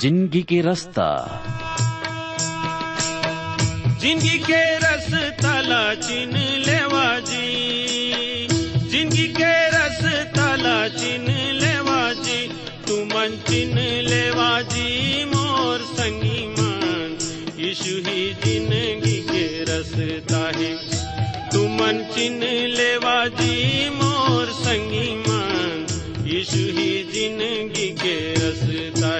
ज़िंदगी के रास्ता। ज़िंदगी के रस तला चिन लेवा जी। ज़िंदगी के रस तला चिन लेवा जी। तू मन चिन लेवा जी, मोर संगी मान। यीशु ही ज़िंदगी के रसता है तू मन चिन लेवा जी, मोर संगी मान। यीशु ही ज़िंदगी के रसता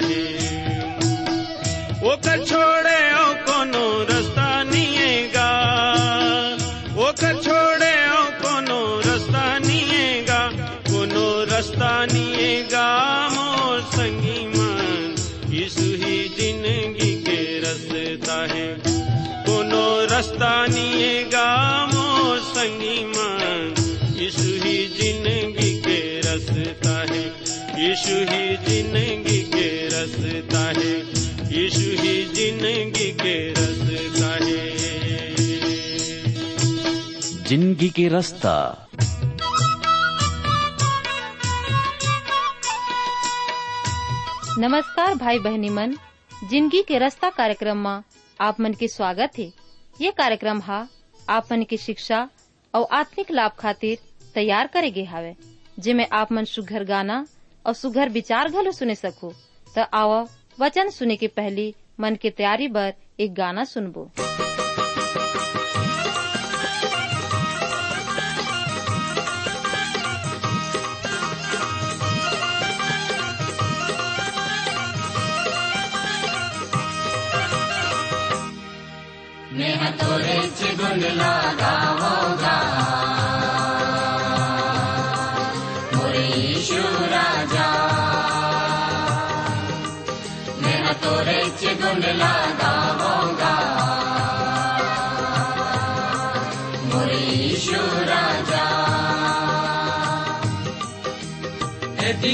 है ओकर छोड़े ओ कोनो रास्ता निएगा ओकर छोड़े ओ कोनो रास्ता निएगा कोनो रास्ता निएगा मोर संगी मान। यीशु ही ज़िंदगी के रास्ता है। कोनो रास्ता निएगा मोर संगी मान। यीशु ही ज़िंदगी के रास्ता है। यीशु ही ज़िंदगी के रास्ता है। यीशु ही ज़िंदगी के रास्ता है। ज़िंदगी के रास्ता। नमस्कार भाई बहनी मन ज़िंदगी के रास्ता कार्यक्रम में आप मन के स्वागत है। ये कार्यक्रम हा आप मन की शिक्षा और आत्मिक लाभ खातिर तैयार करे गे हावे जिमे आप मन सुघर गाना और सुघर विचार घलो सुने सको। तो आओ वचन सुने के पहली मन के तैयारी बर एक गाना सुनबो।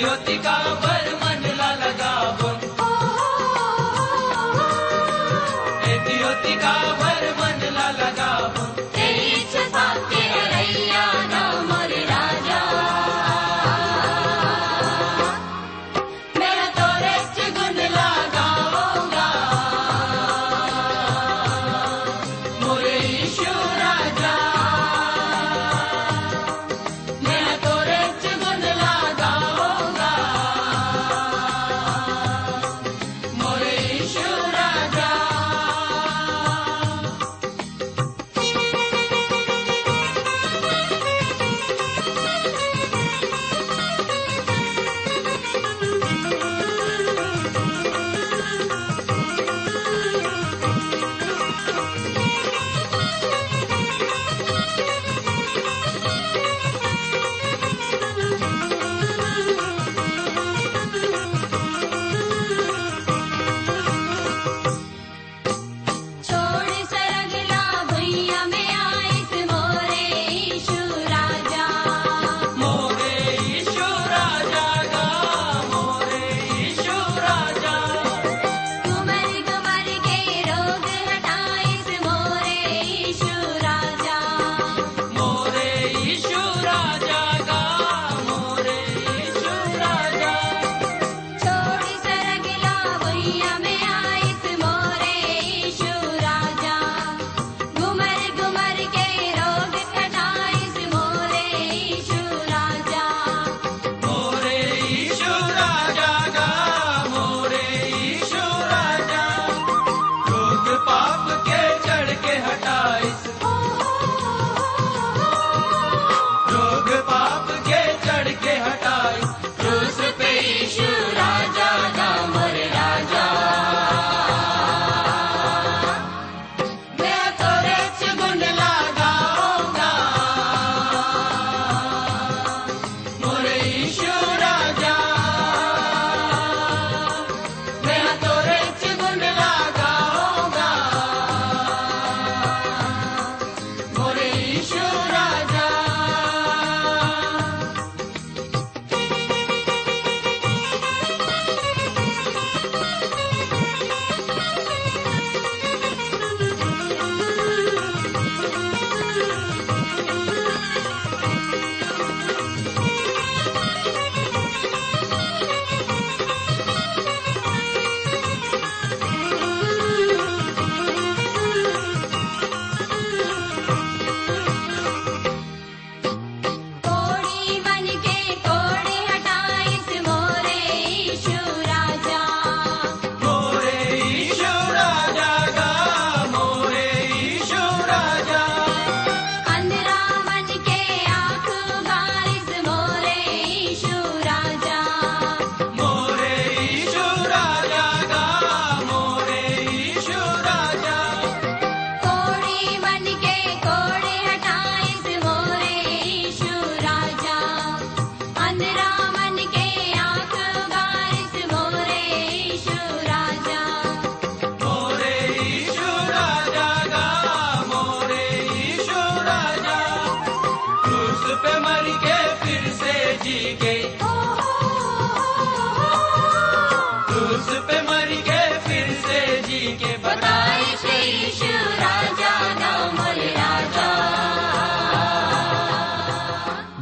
ज्योति का बर मन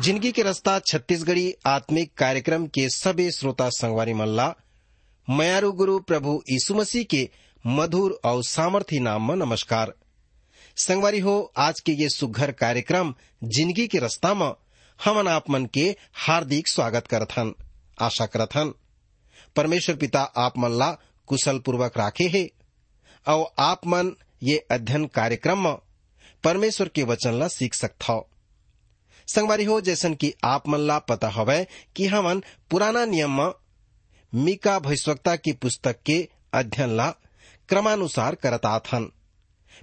ज़िंदगी के रास्ता, छत्तीसगढ़ी आत्मिक कार्यक्रम के सभी श्रोता संगवारी मल्ला, मयारू गुरु प्रभु यीशु मसीह के मधुर और सामर्थी नाम में नमस्कार। संगवारी हो, आज के ये सुघर कार्यक्रम ज़िंदगी के रास्ता में हमन आप मन के हार्दिक स्वागत करथन, आशा करथन। परमेश्वर पिता आप मन ला कुशल पूर्वक राखे है, और आप मन ये अध्ययन कार्यक्रम में परमेश्वर के वचन ला सीख सकता हो संगवारी हो, जैसन कि आप मन ला पता हवै कि हमन पुराना नियम में मीका भविष्यवक्ता की पुस्तक के अध्ययन ला क्रमानुसार करत आथन।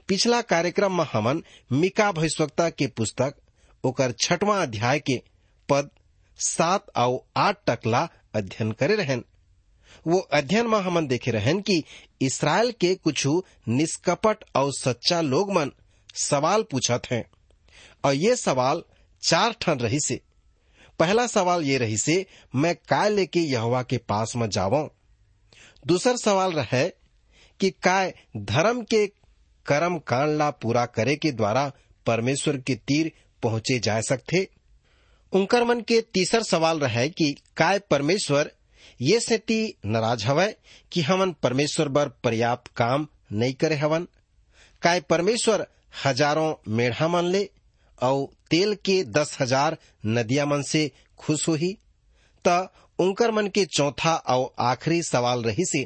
पिछला कार्यक्रम में हमन मीका भविष्यवक्ता के पुस्तक, ओकर छठवां अध्याय के पद सात और आठ तक ला अध्ययन करे रहन। वो अध्ययन में हमन देखे रहन कि इसराइल के कुछ निष्कपट और सच्चा लोग मन सवाल पूछत हैं। और ये सवाल चार ठन रही से पहला सवाल ये रही से मैं काय लेके यहवा के पास में जावं? दूसर सवाल रहे कि काय धर्म के कर्म कांड ला पूरा करे के द्वारा परमेश्वर के तीर पहुँचे जा सकते? उनकर मन के तीसर सवाल रहे कि काय परमेश्वर ये सेती नाराज़ हवय कि हमन परमेश्वर बर पर्याप्त काम नहीं करे हवन? काय परमेश्वर हज़ारों मेढ़ा मन ले और तेल के दस हज़ार नदिया मन से खुश होही। त उनकर मन के चौथा और आखिरी सवाल रही से,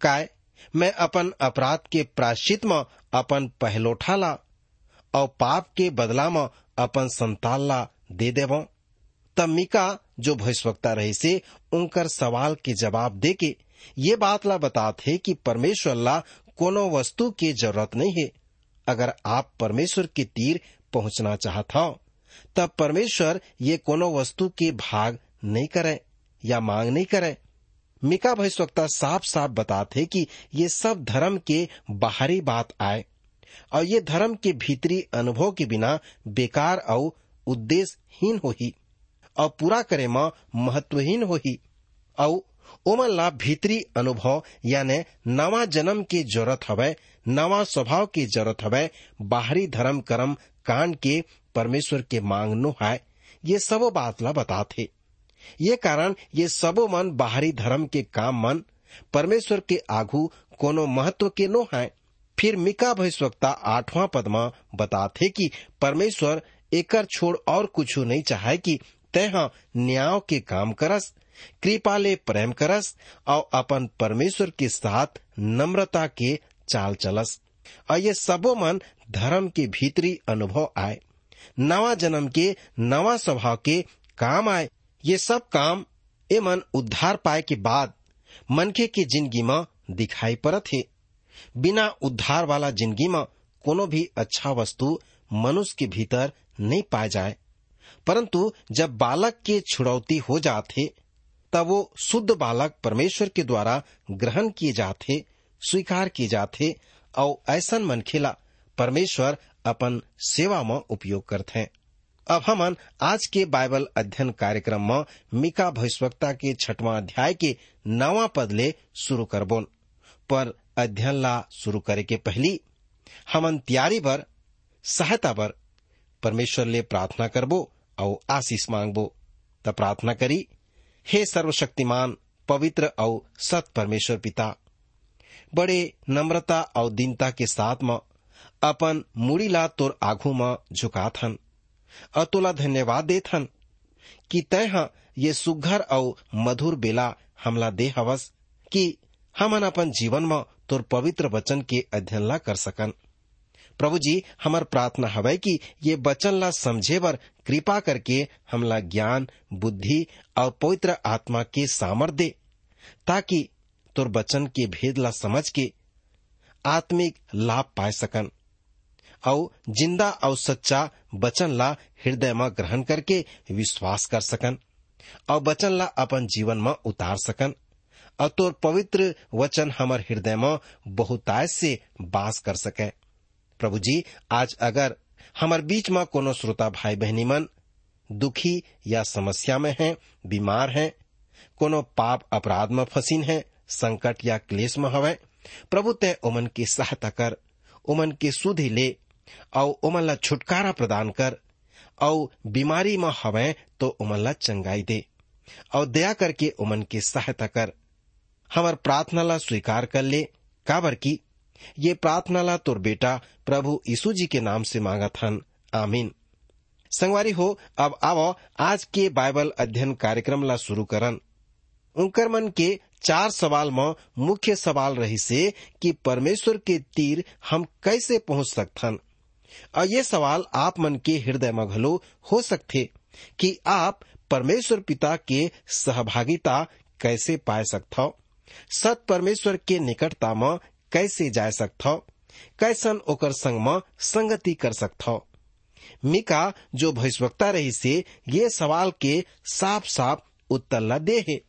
काय, मैं अपन अपराध के प्राश्चित में अपन पहलोठा ला और पाप के बदला में अपन संताल ला दे देव। तब मीका जो भविष्यवक्ता रही से, उनकर सवाल के जवाब दे के ये बात ला बताते कि परमेश्वर ला कोनो वस्तु की ज़रूरत नहीं है। अगर आप परमेश्वर के तीर पहुँचना चाहता हो तब परमेश्वर ये कोनो वस्तु के भाग नहीं करे या मांग नहीं करे। मिका भविष्यवक्ता साफ़ साफ़ बताते कि ये सब धर्म के बाहरी बात आए और ये धर्म के भीतरी अनुभव के बिना बेकार और उद्देश्यहीन होही और पूरा करे महत्वहीन होही और ओमन ला भीतरी अनुभव यानी नवा जन्म की ज़रूरत हवे नवा स्वभाव की ज़रूरत हवे, बाहरी धर्म कर्म कांड के परमेश्वर के मांग नो है ये सब बात ला बताते। ये कारण ये सबो मन बाहरी धर्म के काम मन, परमेश्वर के आघू कोनो महत्व के नो है फिर मिका भविष्यवक्ता आठवां पद में बताते कि परमेश्वर एकर छोड़ और कुछ नहीं चाहे कि तय न्याय के काम करस, कृपा ले प्रेम करस, और अपन परमेश्वर के साथ नम्रता के चाल चलस। और ये सबो मन धर्म के भीतरी अनुभव आए। नवा जन्म के, नवा स्वभाव के काम आए। ये सब काम ए मन उद्धार पाए के बाद मनखे के ज़िंदगी में दिखाई पड़त है। बिना उद्धार वाला ज़िंदगी में कोनो भी अच्छा वस्तु मनुष्य के भीतर नहीं पाए जाए। परंतु जब बालक के छुड़ौती हो जाते तब वो शुद्ध बालक परमेश्वर के द्वारा ग्रहण किए जाते स्वीकार किए जाते और ऐसन मनखेला परमेश्वर अपन सेवा में उपयोग करते हैं अब हमन आज के बाइबल अध्ययन कार्यक्रम में मिका भविष्यवक्ता के छठवां अध्याय के नवा पद ले शुरू करबोन। पर अध्ययन ला शुरू करे के पहली, हमन तैयारी बर, सहायता बर परमेश्वर ले प्रार्थना करबो और आशीष मांगबो। त प्रार्थना करी, हे सर्वशक्तिमान, पवित्र और सत परमेश्वर पिता बड़े नम्रता और दीनता के साथ में, अपन मुड़ी ला तोर आघू में झुकाथन और तोला धन्यवाद देथन कि तय ये सुघर और मधुर बेला हमला दे हवस, कि हमन अपन जीवन में तोर पवित्र वचन के अध्ययन ला कर सकन। प्रभु जी, हमार प्रार्थना हवै कि ये वचन ला समझे बर कृपा करके हमला ज्ञान, बुद्धि और पवित्र आत्मा के सामर्थ दे, ताकि तोर वचन के भेद ला समझ के आत्मिक लाभ पाए सकन। और ज़िंदा और सच्चा वचन ला हृदय में ग्रहण करके विश्वास कर सकन। और वचन ला अपन जीवन में उतार सकन। और तोर पवित्र वचन हमर हृदय में बहुताय से बास कर सके। प्रभु जी आज अगर हमार बीच में कोनो श्रोता भाई बहनी मन दुखी या समस्या में हैं, बीमार हैं, कोनो पाप अपराध में फंसीन हैं संकट या क्लेश में हवे। प्रभु तय ओमन की सहायता कर, ओमन के सुधि ले और ओमन ला छुटकारा प्रदान कर। और बीमारी में हवे तो ओमन ला चंगाई दे। और दया करके ओमन की सहायता कर। हमार प्रार्थना ला स्वीकार कर ले। काबर की ये प्रार्थना ला तोर बेटा प्रभु यीशु जी के नाम से मांगा थन आमीन। संगवारी हो, अब आवो, आज के बाइबल अध्ययन कार्यक्रम ला शुरू करन। उनकर मन के चार सवाल में मुख्य सवाल रही से कि परमेश्वर के तीर हम कैसे पहुँच सकथन? और ये सवाल आप मन के हृदय में घलो हो सकते कि आप परमेश्वर पिता के सहभागिता कैसे पाए सकथो सत परमेश्वर के निकटता में कैसे जा सकथो कैसन ओकर संग में संगति कर सकथो मिका, जो भविष्यवक्ता रही से, ये सवाल के साफ़ साफ़ उत्तर ला दे है।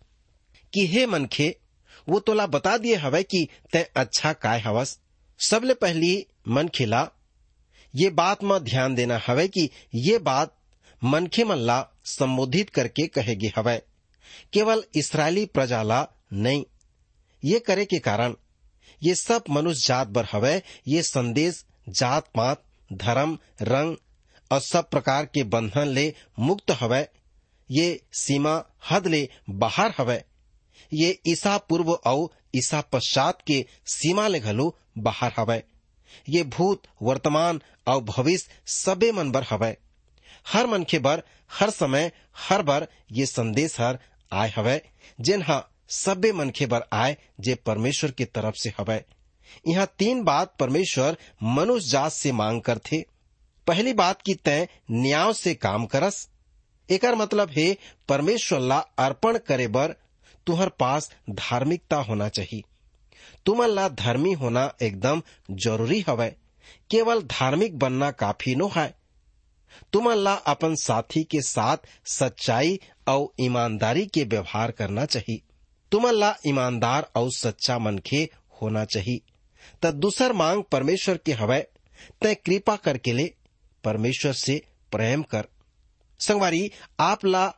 कि हे मनखे, वो तोला बता दिए हवे कि तय अच्छा काय हवस। सबले पहली मन खिला ये बात में ध्यान देना हवे कि ये बात मनखे मन ला संबोधित करके कहेगी हवे। केवल इसराइली प्रजा ला नहीं। ये करे के कारण, ये सब मनुष्य जात बर हवे, ये संदेश, जात पात, धर्म, रंग और सब प्रकार के बंधन ले मुक्त हवे। ये सीमा हद ले बाहर हवे। ये ईसा पूर्व और ईसा पश्चात के सीमा ले घलो बाहर हवे। ये भूत, वर्तमान और भविष्य सबे मन बर हवे। हर मनखे बर, हर समय, हर बार ये संदेश हर आए हवे जिन हा सबे मनखे बर आए जे परमेश्वर की तरफ़ से हवे। यहाँ तीन बात परमेश्वर मनुष्य जात से मांग करथे। पहली बात की तय न्याय से काम करस। एकर मतलब है, परमेश्वर ला अर्पण करे बर तुहर पास धार्मिकता होना चाहिए। तुमन ला धर्मी होना एकदम ज़रूरी हवै। केवल धार्मिक बनना काफ़ी नो है। तुमन ला अपन साथी के साथ सच्चाई और ईमानदारी के व्यवहार करना चाहिए। तुमन ला ईमानदार और सच्चा मनखे होना चाहिए। त दूसर मांग परमेश्वर के हवै। तय कृपा करके ले परमेश्वर से प्रेम कर। संगवारी आप ला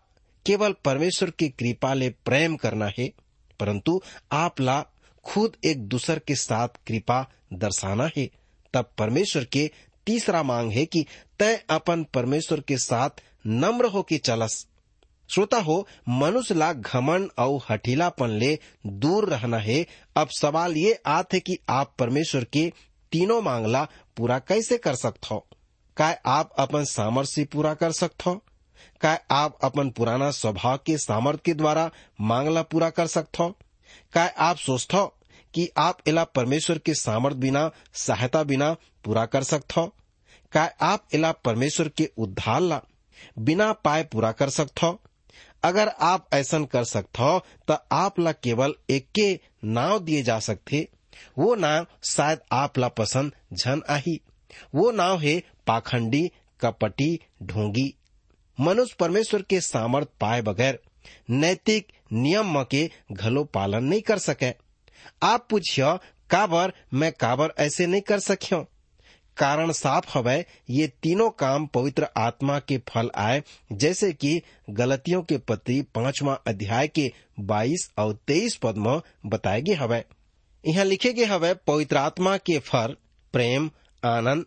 केवल परमेश्वर की कृपा ले प्रेम करना है, परंतु आप ला खुद एक दूसर के साथ कृपा दर्शाना है। तब परमेश्वर के तीसरा मांग है कि तय अपन परमेश्वर के साथ नम्र हो के चलस। श्रोता हो, मनुष्य ला घमंड और हठीलापन ले दूर रहना है। अब सवाल ये आत कि आप परमेश्वर के तीनों मांगला पूरा कैसे कर सकते हो काय आप अपन सामर्थ्य पूरा कर सकते हो काय आप अपन पुराना स्वभाव के सामर्थ्य के द्वारा मांगला पूरा कर सकते हो काय आप सोचते हो कि आप इला परमेश्वर के सामर्थ बिना, सहायता बिना पूरा कर सकते हो काय आप इला परमेश्वर के उद्धार ला बिना पाए पूरा कर सकते हो अगर आप ऐसा कर सकते हो तो आप ला केवल एक के नाव दिए जा सकते वो नाव शायद आप ला पसंद झन आही। वो नाव है पाखंडी, कपटी, ढोंगी मनुष्य परमेश्वर के सामर्थ पाए बगैर नैतिक नियम के घलो पालन नहीं कर सके। आप पूछियो, काबर मैं काबर ऐसे नहीं कर सकियो? कारण साफ़ हवे, ये तीनों काम पवित्र आत्मा के फल आए, जैसे कि गलतियों के पत्री पांचवा अध्याय के 22 और 23 पद में बताए गए हवै। यहाँ लिखे गए हवै, पवित्र आत्मा के फल, प्रेम, आनंद,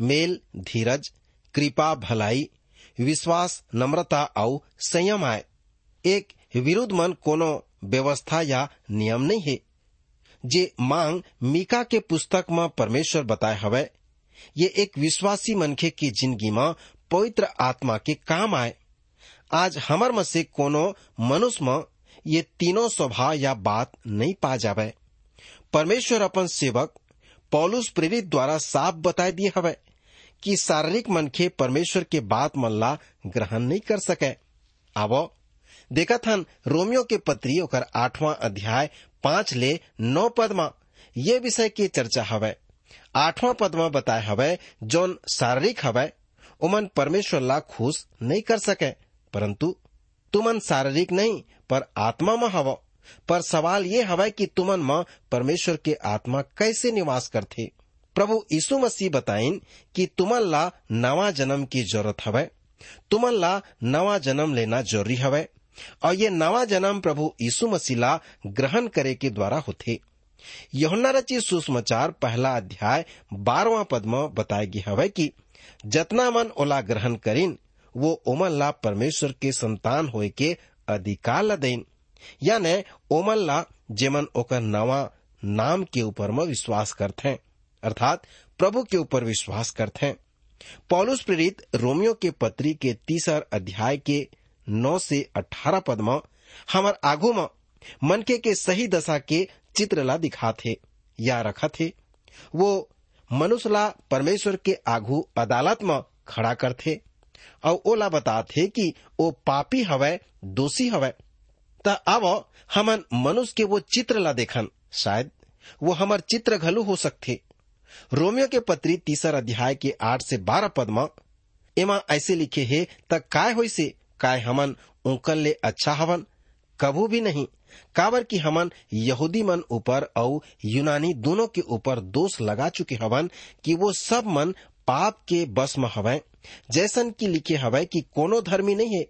मेल, धीरज, कृपा, भलाई विश्वास, नम्रता और संयम आए एक विरुद्ध मन कोनो व्यवस्था या नियम नहीं है। जे मांग मीका के पुस्तक में परमेश्वर बताए हवे, ये एक विश्वासी मनखे की ज़िंदगी में पवित्र आत्मा के काम आए आज हमर में से कोनो मनुष्य में ये तीनों स्वभाव या बात नहीं पा जावे। परमेश्वर अपन सेवक पौलुस प्रेरित द्वारा साफ़ बताए दिए हवे। कि शारीरिक मनखे परमेश्वर के बात मल्ला ग्रहण नहीं कर सके। आवो देखत हन, रोमियो के पत्री ओकर आठवां अध्याय पाँच ले नौ पद ये विषय की चर्चा हवे। आठवां पद में बताए हवे, जौन शारीरिक हवे, उमन परमेश्वर ला खुश नहीं कर सके। परंतु तुमन शारीरिक नहीं, पर आत्मा में हव। पर सवाल ये हवे कि तुमन में परमेश्वर के आत्मा कैसे निवास करथे? प्रभु यीशु मसीह बताइन कि तुमन ला नवा जन्म की ज़रूरत हवे। तुमन ला नवा जन्म लेना ज़रूरी हवे। और ये नवा जन्म प्रभु यीशु मसीला ग्रहण करे के द्वारा होथे। यहुन्ना रचित सुसमाचार पहला अध्याय बारवा पद में बताए गए हवे कि जतना मन ओला ग्रहण करीन, वो ओमन ला परमेश्वर के संतान होए के अधिकार ला देन यानी ओमन ला जेमन ओकर नवा नाम के ऊपर में विश्वास करते हैं अर्थात प्रभु के ऊपर विश्वास करते हैं। पौलुस प्रेरित रोमियो के पत्री के तीसर अध्याय के नौ से अठारह पद में हमार आगू में मनके के सही दशा के चित्र ला दिखा थे या रखा थे वो मनुष्य ला परमेश्वर के आगू अदालत में खड़ा करथे और ओला बता थे कि वो पापी हवय दोषी हवय त अब हमन मनुष्य के वो चित्र ला देखन, शायद वो हमर चित्र घलू हो सकथे। रोमियो के पत्री तीसर अध्याय के आठ से बारह पद में, एमा ऐसे लिखे हे त काय होई से? काय हमन उनकन ले अच्छा हवन? कभू भी नहीं। काबर की हमन यहूदी मन ऊपर और यूनानी दोनों के ऊपर दोष लगा चुके हवन कि वो सब मन पाप के बस में हवय जैसन की लिखे हवय कि कोनो धर्मी नहीं है,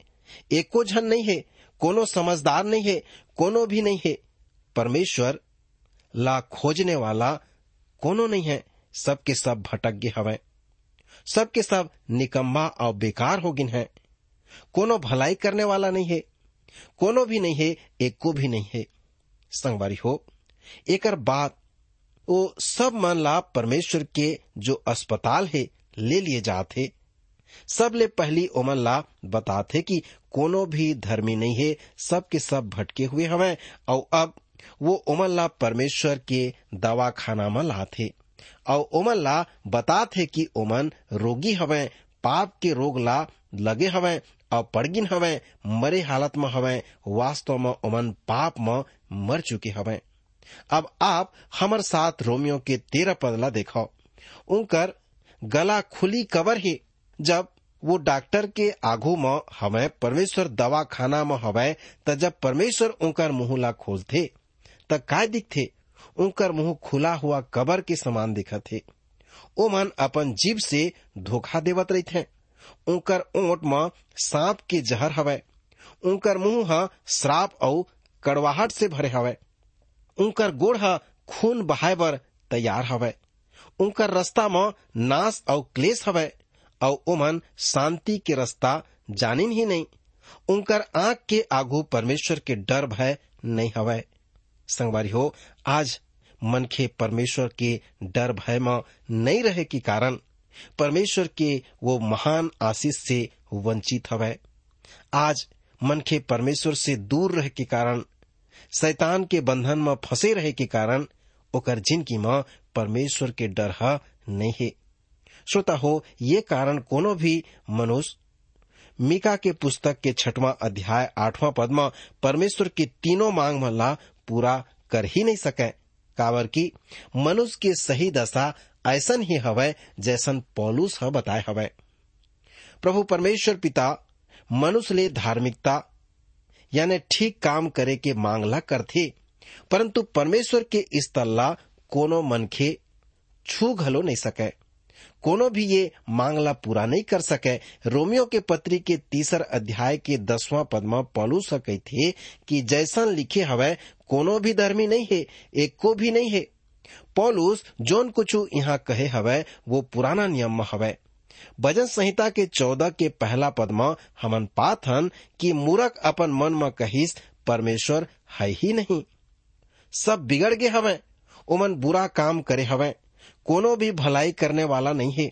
एको जन नहीं है, कोनो समझदार नहीं है, कोनो भी नहीं है। परमेश्वर ला खोजने वाला कोनो नहीं है, सबके सब भटक गए हवय सबके सब निकम्मा और बेकार हो गिन है। कोनो भलाई करने वाला नहीं है, कोनो भी नहीं है, एक को भी नहीं है। संगवारी हो, एकर बाद वो सब मन ला परमेश्वर के जो अस्पताल है, ले लिए जाते। सब ले पहली ओमन ला बताते कि कोनो भी धर्मी नहीं है सब के सब भटके हुए हमें और अब वो ओमन ला परमेश्वर के दवा खाना में लाथे। और ओमन ला बताथे कि ओमन रोगी हवे, पाप के रोग ला लगे हवे, और पड़गिन हवे, मरे हालत में हवे वास्तव में ओमन पाप में मर चुके हवे। अब आप हमर साथ रोमियो के तेरह पदला देखो। उनकर गला खुली कवर है, जब वो डॉक्टर के आगू में हमें परमेश्वर दवा खाना में हवे, त जब परमेश्वर उनकर मुँह ला खोज थे त काय दिखथे उनकर मुँह खुला हुआ कबर के समान दिखत ओ मन अपन जीव से धोखा देवत रही थे उनकर ओंट में सांप के जहर हवे। उनकर मुँह ह श्राप और कड़वाहट से भरे हवे। उनकर गोड़ ह खून बहाय बर तैयार हवे। उनकर रास्ता में नाश और क्लेश हवे। और ओमन शांति के रास्ता जानिन ही नहीं। उनकर आँख के आगू परमेश्वर के डर भय नहीं हवे। संगवारी हो, आज मनखे परमेश्वर के डर भय में नहीं रहे के कारण परमेश्वर के वो महान आशीष से वंचित हवे। आज मनखे परमेश्वर से दूर रहे के कारण, शैतान के बंधन में फंसे रहे के कारण ओकर ज़िंदगी में परमेश्वर के डर ह नहीं है। श्रोता हो, ये कारण कोनो भी मनुष्य मीका के पुस्तक के छठवां अध्याय आठवां पद में परमेश्वर के तीनों मांग मला पूरा कर ही नहीं सके। काबर की, मनुष्य की सही दशा ऐसन ही हवय जैसन पौलुस ह बताए हवय प्रभु परमेश्वर पिता, मनुष्य ले धार्मिकता, यानी ठीक काम करे के मांगला करथे, परंतु परमेश्वर के इस तल्ला कोनो मनखे छू घलो नहीं सके। कोनो भी ये मांगला पूरा नहीं कर सके। रोमियो के पत्री के तीसर अध्याय के दसवां पद में पौलुस कही थे कि जैसन लिखे हवे, कोनो भी धर्मी नहीं है, एक को भी नहीं है। पौलुस जोन कुछ यहाँ कहे हवे, वो पुराना नियम में हवे। भजन संहिता के चौदह के पहला पद में हमन पात कि मूर्ख अपन मन में कहिस, परमेश्वर है ही नहीं। सब बिगड़ गए हवे ओमन बुरा काम करे हवे। कोनो भी भलाई करने वाला नहीं है।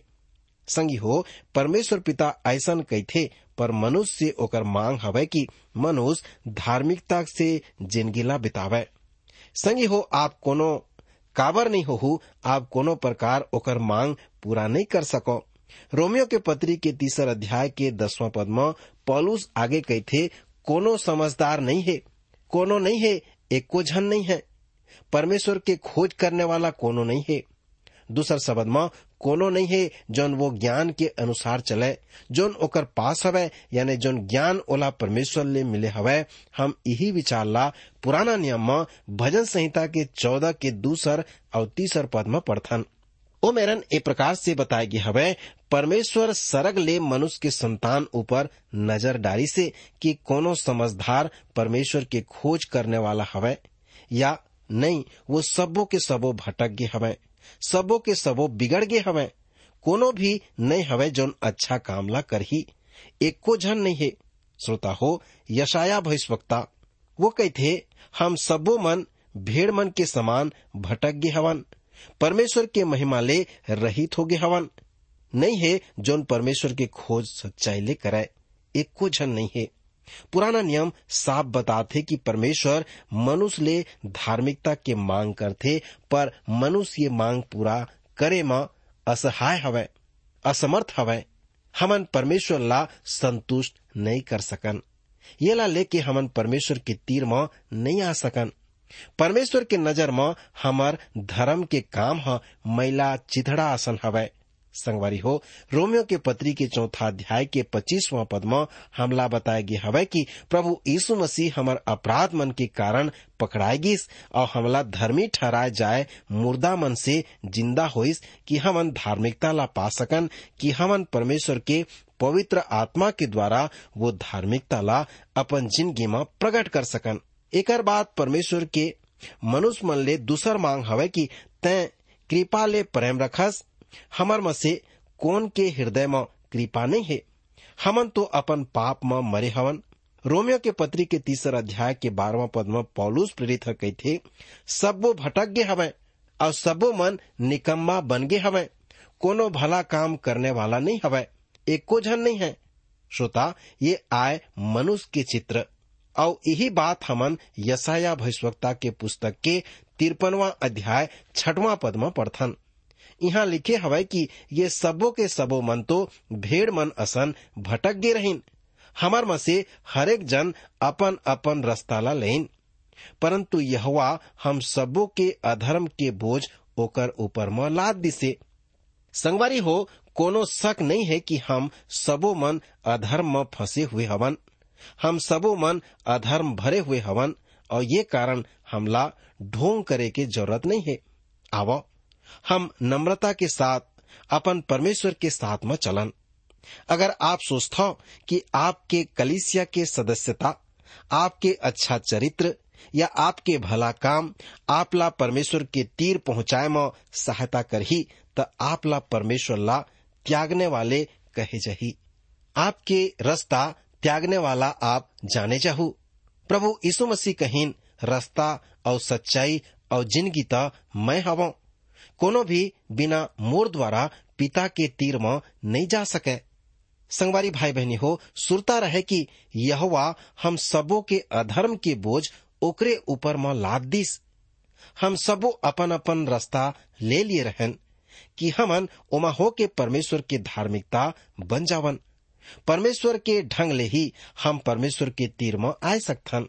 संगी हो, परमेश्वर पिता ऐसन कहथे पर मनुष्य से ओकर मांग हवे कि मनुष्य धार्मिकता से जिंदगीला बितावे। संगी हो, आप कोनो काबर नहीं हो आप कोनो प्रकार ओकर मांग पूरा नहीं कर सको। रोमियो के पत्री के तीसर अध्याय के दसवां पद में पौलुस आगे कहथे कोनो समझदार नहीं है, कोनो नहीं है, एक झन नहीं है। परमेश्वर के खोज करने वाला कोनो नहीं है। दूसर शब्द में कोनो नहीं है जौन वो ज्ञान के अनुसार चले। जौन ओकर पास हवे, यानी जौन ज्ञान ओला परमेश्वर ले मिले हवे, हम यही विचार ला पुराना नियम में, भजन संहिता के चौदह के दूसर और तीसर पद में पढ़थन। ओ मेरन ए प्रकार से बताए गे हवे, परमेश्वर सरग ले मनुष्य के संतान ऊपर नज़र डारी से कि कोनो समझदार परमेश्वर के खोज करने वाला हवे, या नहीं, वो सबो के सबो भटक गे हवे। सबो के सबो बिगड़ गे हवे। कोनो भी नहीं हवे जोन अच्छा काम ला करही एको झन नहीं है। श्रोता हो यशाया भविष्यवक्ता, वो कहते हम सबो मन, भेड़ मन के समान भटक गे हवन। परमेश्वर के महिमा ले रहित हो गए हवन। नहीं है जोन परमेश्वर के खोज सच्चाई ले करे एको झन नहीं है। पुराना नियम साफ़ बताते कि परमेश्वर मनुष्य ले धार्मिकता के मांग करते, पर मनुष्य ये मांग पूरा करे म, असहाय हवय असमर्थ हवय हमन परमेश्वर ला संतुष्ट नहीं कर सकन। ये ला लेके हमन परमेश्वर के तीर म नहीं आ सकन। परमेश्वर के नज़र म हमर धर्म के काम ह मैला चिथड़ा आसन हवय संगवारी हो। रोमियो के पत्री के चौथा अध्याय के पच्चीसवां पद में हमला बताया गया हवे कि प्रभु यीशु मसीह हमार अपराध मन के कारण पकड़ाए गिस और हमला धर्मी ठहराए जाए, मुर्दा मन से ज़िंदा होइस, कि हमन धार्मिकता ला पा सकन, कि हमन परमेश्वर के पवित्र आत्मा के द्वारा वो धार्मिकता ला अपन ज़िंदगी में प्रकट कर सकन। एक बाद परमेश्वर के मनुष्य मन ले दूसर मांग हवे कि तय कृपा ले प्रेम रखस हमर में से कौन के हृदय में कृपा नहीं है? हमन तो अपन पाप में मरे हवन। रोमियो के पत्री के तीसर अध्याय के बारहवा पद में पौलुस प्रेरित कही थे सबो भटक गे हवे और सबो मन निकम्मा बन गे हवे कोनो भला काम करने वाला नहीं हवे एको झन नहीं है। श्रोता, ये आय मनुष्य के चित्र। और यही बात हमन यसाया भविष्यवक्ता के पुस्तक के तिरपनवा अध्याय छठवां पद में पढ़थन। यहाँ लिखे हवय कि ये सबो के सबो मन तो भेड़ मन असन भटक गे रहीन। हमर में से हरेक जन अपन अपन रास्ता ला लेन। परंतु यहवा हम सबो के अधर्म के बोझ ओकर ऊपर में लाद दिसे। संगवारी हो, कोनो शक नहीं है कि हम सबो मन अधर्म में फंसे हुए हवन। हम सबो मन अधर्म भरे हुए हवन, और ये कारण हमला ढोंग करे के ज़रूरत नहीं है। आवो हम नम्रता के साथ, अपन परमेश्वर के साथ में चलन। अगर आप सोचते हो कि आपके कलिसिया के सदस्यता, आपके अच्छा चरित्र, या आपके भला काम आपला परमेश्वर के तीर पहुँचाए में सहायता करही तो आपला परमेश्वर ला त्यागने वाले कहे जही। आपके रास्ता त्यागने वाला आप जाने चाहू प्रभु यीशु मसीह कहीन रास्ता और सच्चाई और ज़िंदगी मैं हवा। कोनो भी बिना मोर द्वारा पिता के तीर में नहीं जा सके। संगवारी भाई बहनी हो, सुरता रहे कि यहवा हम सबो के अधर्म के बोझ ओकरे ऊपर में लाद दिस। हम सबो अपन अपन रास्ता ले लिए रहन कि हमन ओमा हो के परमेश्वर के धार्मिकता बन जावन। परमेश्वर के ढंग ले ही हम परमेश्वर के तीर में आए सकथन।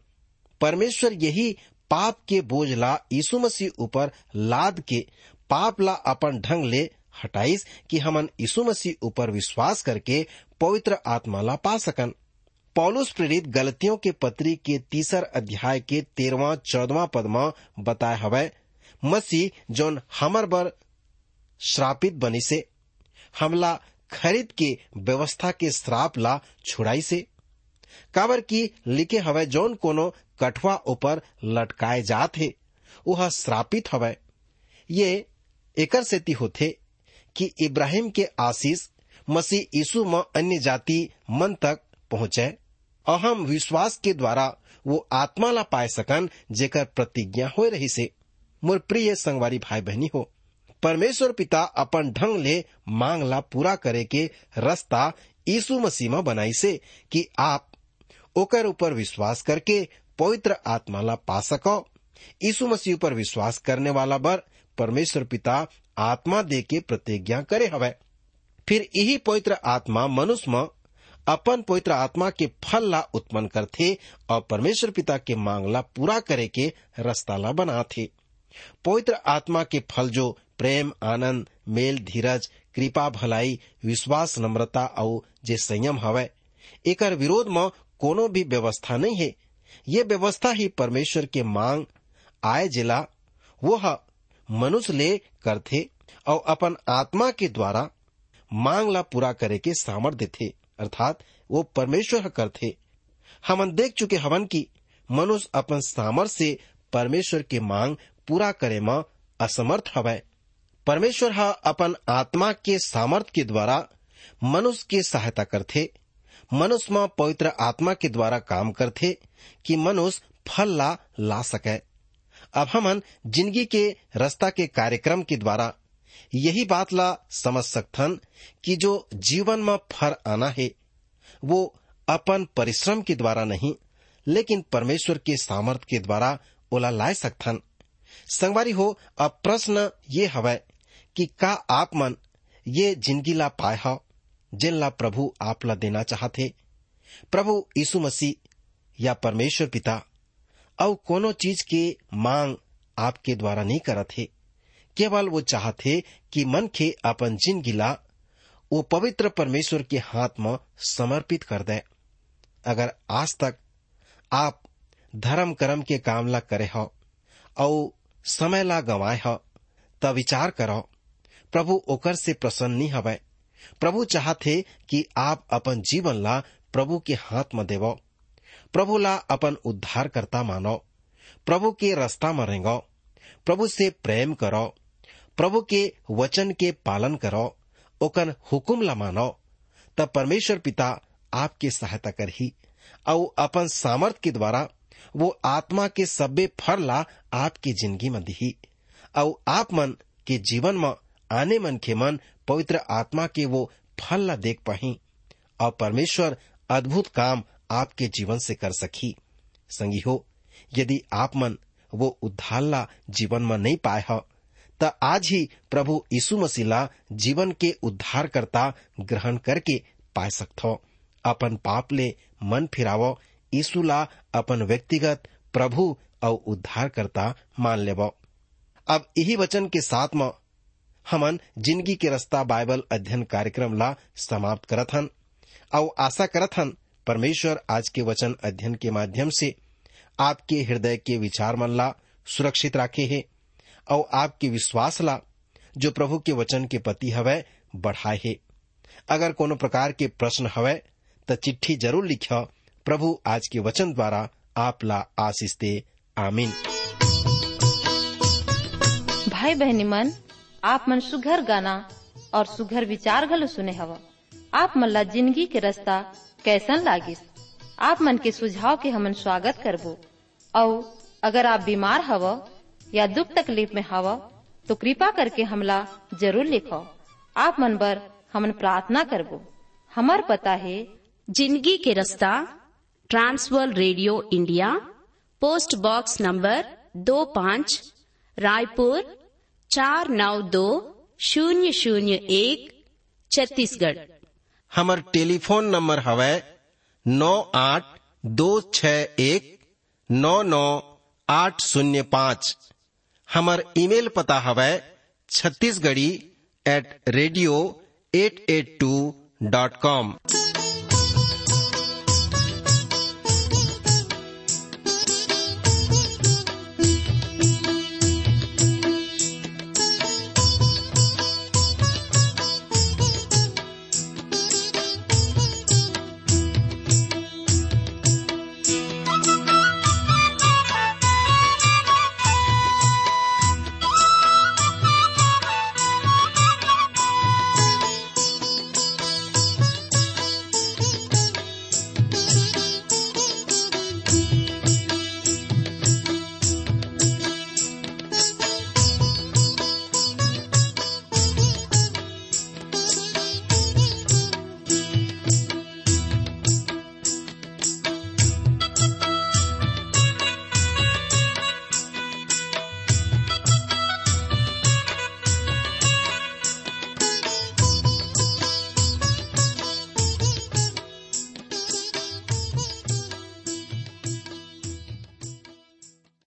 परमेश्वर यही पाप के बोझ ला यीशु मसीह ऊपर लाद के पाप ला अपन ढंग ले हटाइस कि हमन यीशु मसीह ऊपर विश्वास करके पवित्र आत्मा ला पा सकन। पौलुस प्रेरित गलतियों के पत्री के तीसर अध्याय के तेरवा, चौदवा पद में बताए हवे, मसीह जोन हमर बर श्रापित बनी से हमला खरीद के व्यवस्था के श्राप ला छुड़ाई से काबर की लिखे हवे जौन कोनो कठवा ऊपर लटकाए जात हे वह श्रापित हवे। ये एकर सेती होथे कि इब्राहिम के आशीष, मसीह यीशु में अन्य जाति मन तक पहुँचे। और हम विश्वास के द्वारा वो आत्मा ला पाए सकन, जेकर प्रतिज्ञा हो रही से मोर प्रिय संगवारी भाई बहनी हो, परमेश्वर पिता अपन ढंग ले मांग ला पूरा करे के रास्ता यीशु मसीह में बनाई से कि आप ओकर ऊपर विश्वास करके पवित्र आत्मा ला पा सको। यीशु मसीह पर विश्वास करने वाला बर परमेश्वर पिता आत्मा दे के प्रतिज्ञा करे हवे। फिर यही पवित्र आत्मा मनुष्य में अपन पवित्र आत्मा के फल ला उत्पन्न करथे और परमेश्वर पिता के मांग ला पूरा करे के रास्ता ला बनाथे। पवित्र आत्मा के फल जो प्रेम, आनंद, मेल, धीरज, कृपा, भलाई, विश्वास, नम्रता और जे संयम हवे, एकर विरोध में कोनो भी व्यवस्था नहीं है। ये व्यवस्था ही परमेश्वर के मांग आए जिला वो मनुष्य ले करथे और अपन आत्मा के द्वारा मांग ला पूरा करे के सामर्थ्य थे। अर्थात वो परमेश्वर करथे हमन देख चुके हवन की मनुष्य अपन सामर्थ्य से परमेश्वर के मांग पूरा करे में असमर्थ हवय। परमेश्वर हा अपन आत्मा के सामर्थ्य के द्वारा मनुष्य के सहायता करथे मनुष्य में पवित्र आत्मा के द्वारा काम करथे कि मनुष्य फल ला ला सके। अब हमन ज़िंदगी के रास्ता के कार्यक्रम के द्वारा यही बात ला समझ सकथन कि जो जीवन में फर आना है, वो अपन परिश्रम के द्वारा नहीं, लेकिन परमेश्वर के सामर्थ्य के द्वारा ओला लाए सकथन। संगवारी हो, अब प्रश्न ये हवय कि का आप मन ये ज़िंदगी ला पाए हो, जिन ला प्रभु आप ला देना चाहते प्रभु यीशु मसीह या परमेश्वर पिता? और कोनो चीज़ के मांग आपके द्वारा नहीं करत है। केवल वो चाहते कि मन के अपन ज़िंदगी ला वो पवित्र परमेश्वर के हाथ में समर्पित कर दे। अगर आज तक आप धर्म कर्म के काम ला करे हो और समय ला गंवाए हो, त विचार करो, प्रभु ओकर से प्रसन्न नहीं हवे। प्रभु चाहते कि आप अपन जीवन ला प्रभु के हाथ में देवो। प्रभु ला अपन उद्धार करता मानो। प्रभु के रास्ता में रेंगो। प्रभु से प्रेम करो। प्रभु के वचन के पालन करो। ओकर हुकुम ला मानो। तब परमेश्वर पिता आपके सहायता कर ही और अपन सामर्थ के द्वारा वो आत्मा के सब्बे फल ला आपकी ज़िंदगी में दिही। और आप मन के जीवन में आने मन के मन पवित्र आत्मा के वो फल ला देख पाही। और परमेश्वर अद्भुत काम आपके जीवन से कर सकी। संगी हो, यदि आप मन वो उद्धार ला जीवन में नहीं पाए हो, त आज ही प्रभु यीशु मसीह ला जीवन के उद्धार करता ग्रहण करके पाए सकथो। अपन पाप ले मन फिरावो, यीशु ला अपन व्यक्तिगत प्रभु और उद्धार करता मान लेवो। अब यही वचन के साथ में हमन ज़िंदगी के रास्ता बाइबल अध्ययन कार्यक्रम ला समाप्त करत हन और आशा करत हन परमेश्वर आज के वचन अध्ययन के माध्यम से आपके हृदय के विचार मन ला सुरक्षित रखे है, और आपके विश्वास ला, जो प्रभु के वचन के पति हवय बढ़ाए है। अगर कोनो प्रकार के प्रश्न हवय तो चिट्ठी ज़रूर लिख, प्रभु आज के वचन द्वारा आप ला आशीष दे। आमीन। भाई बहनी मन, आप मन सुघर गाना और सुघर विचार घलो सुने हवा। आप मन ला ज़िंदगी के रास्ता कैसन लागिस? आप मन के सुझाव के हमन स्वागत करबो। और अगर आप बीमार हव या दुख तकलीफ़ में हव तो कृपा करके हमला ज़रूर लिखो। आप मन बर हमन प्रार्थना करबो। हमार पता है, ज़िंदगी के रास्ता trans world radio India, post box number दो पाँच, रायपुर, चार नौ दो, शून्य शून्य एक, छत्तीसगढ़। हमर टेलीफोन नंबर हवै नौ आठ दो छ एक नौ नौ आठ शून्य पाँच। हमार ईमेल पता हवै Chhattisgarhi at radio at at two dot com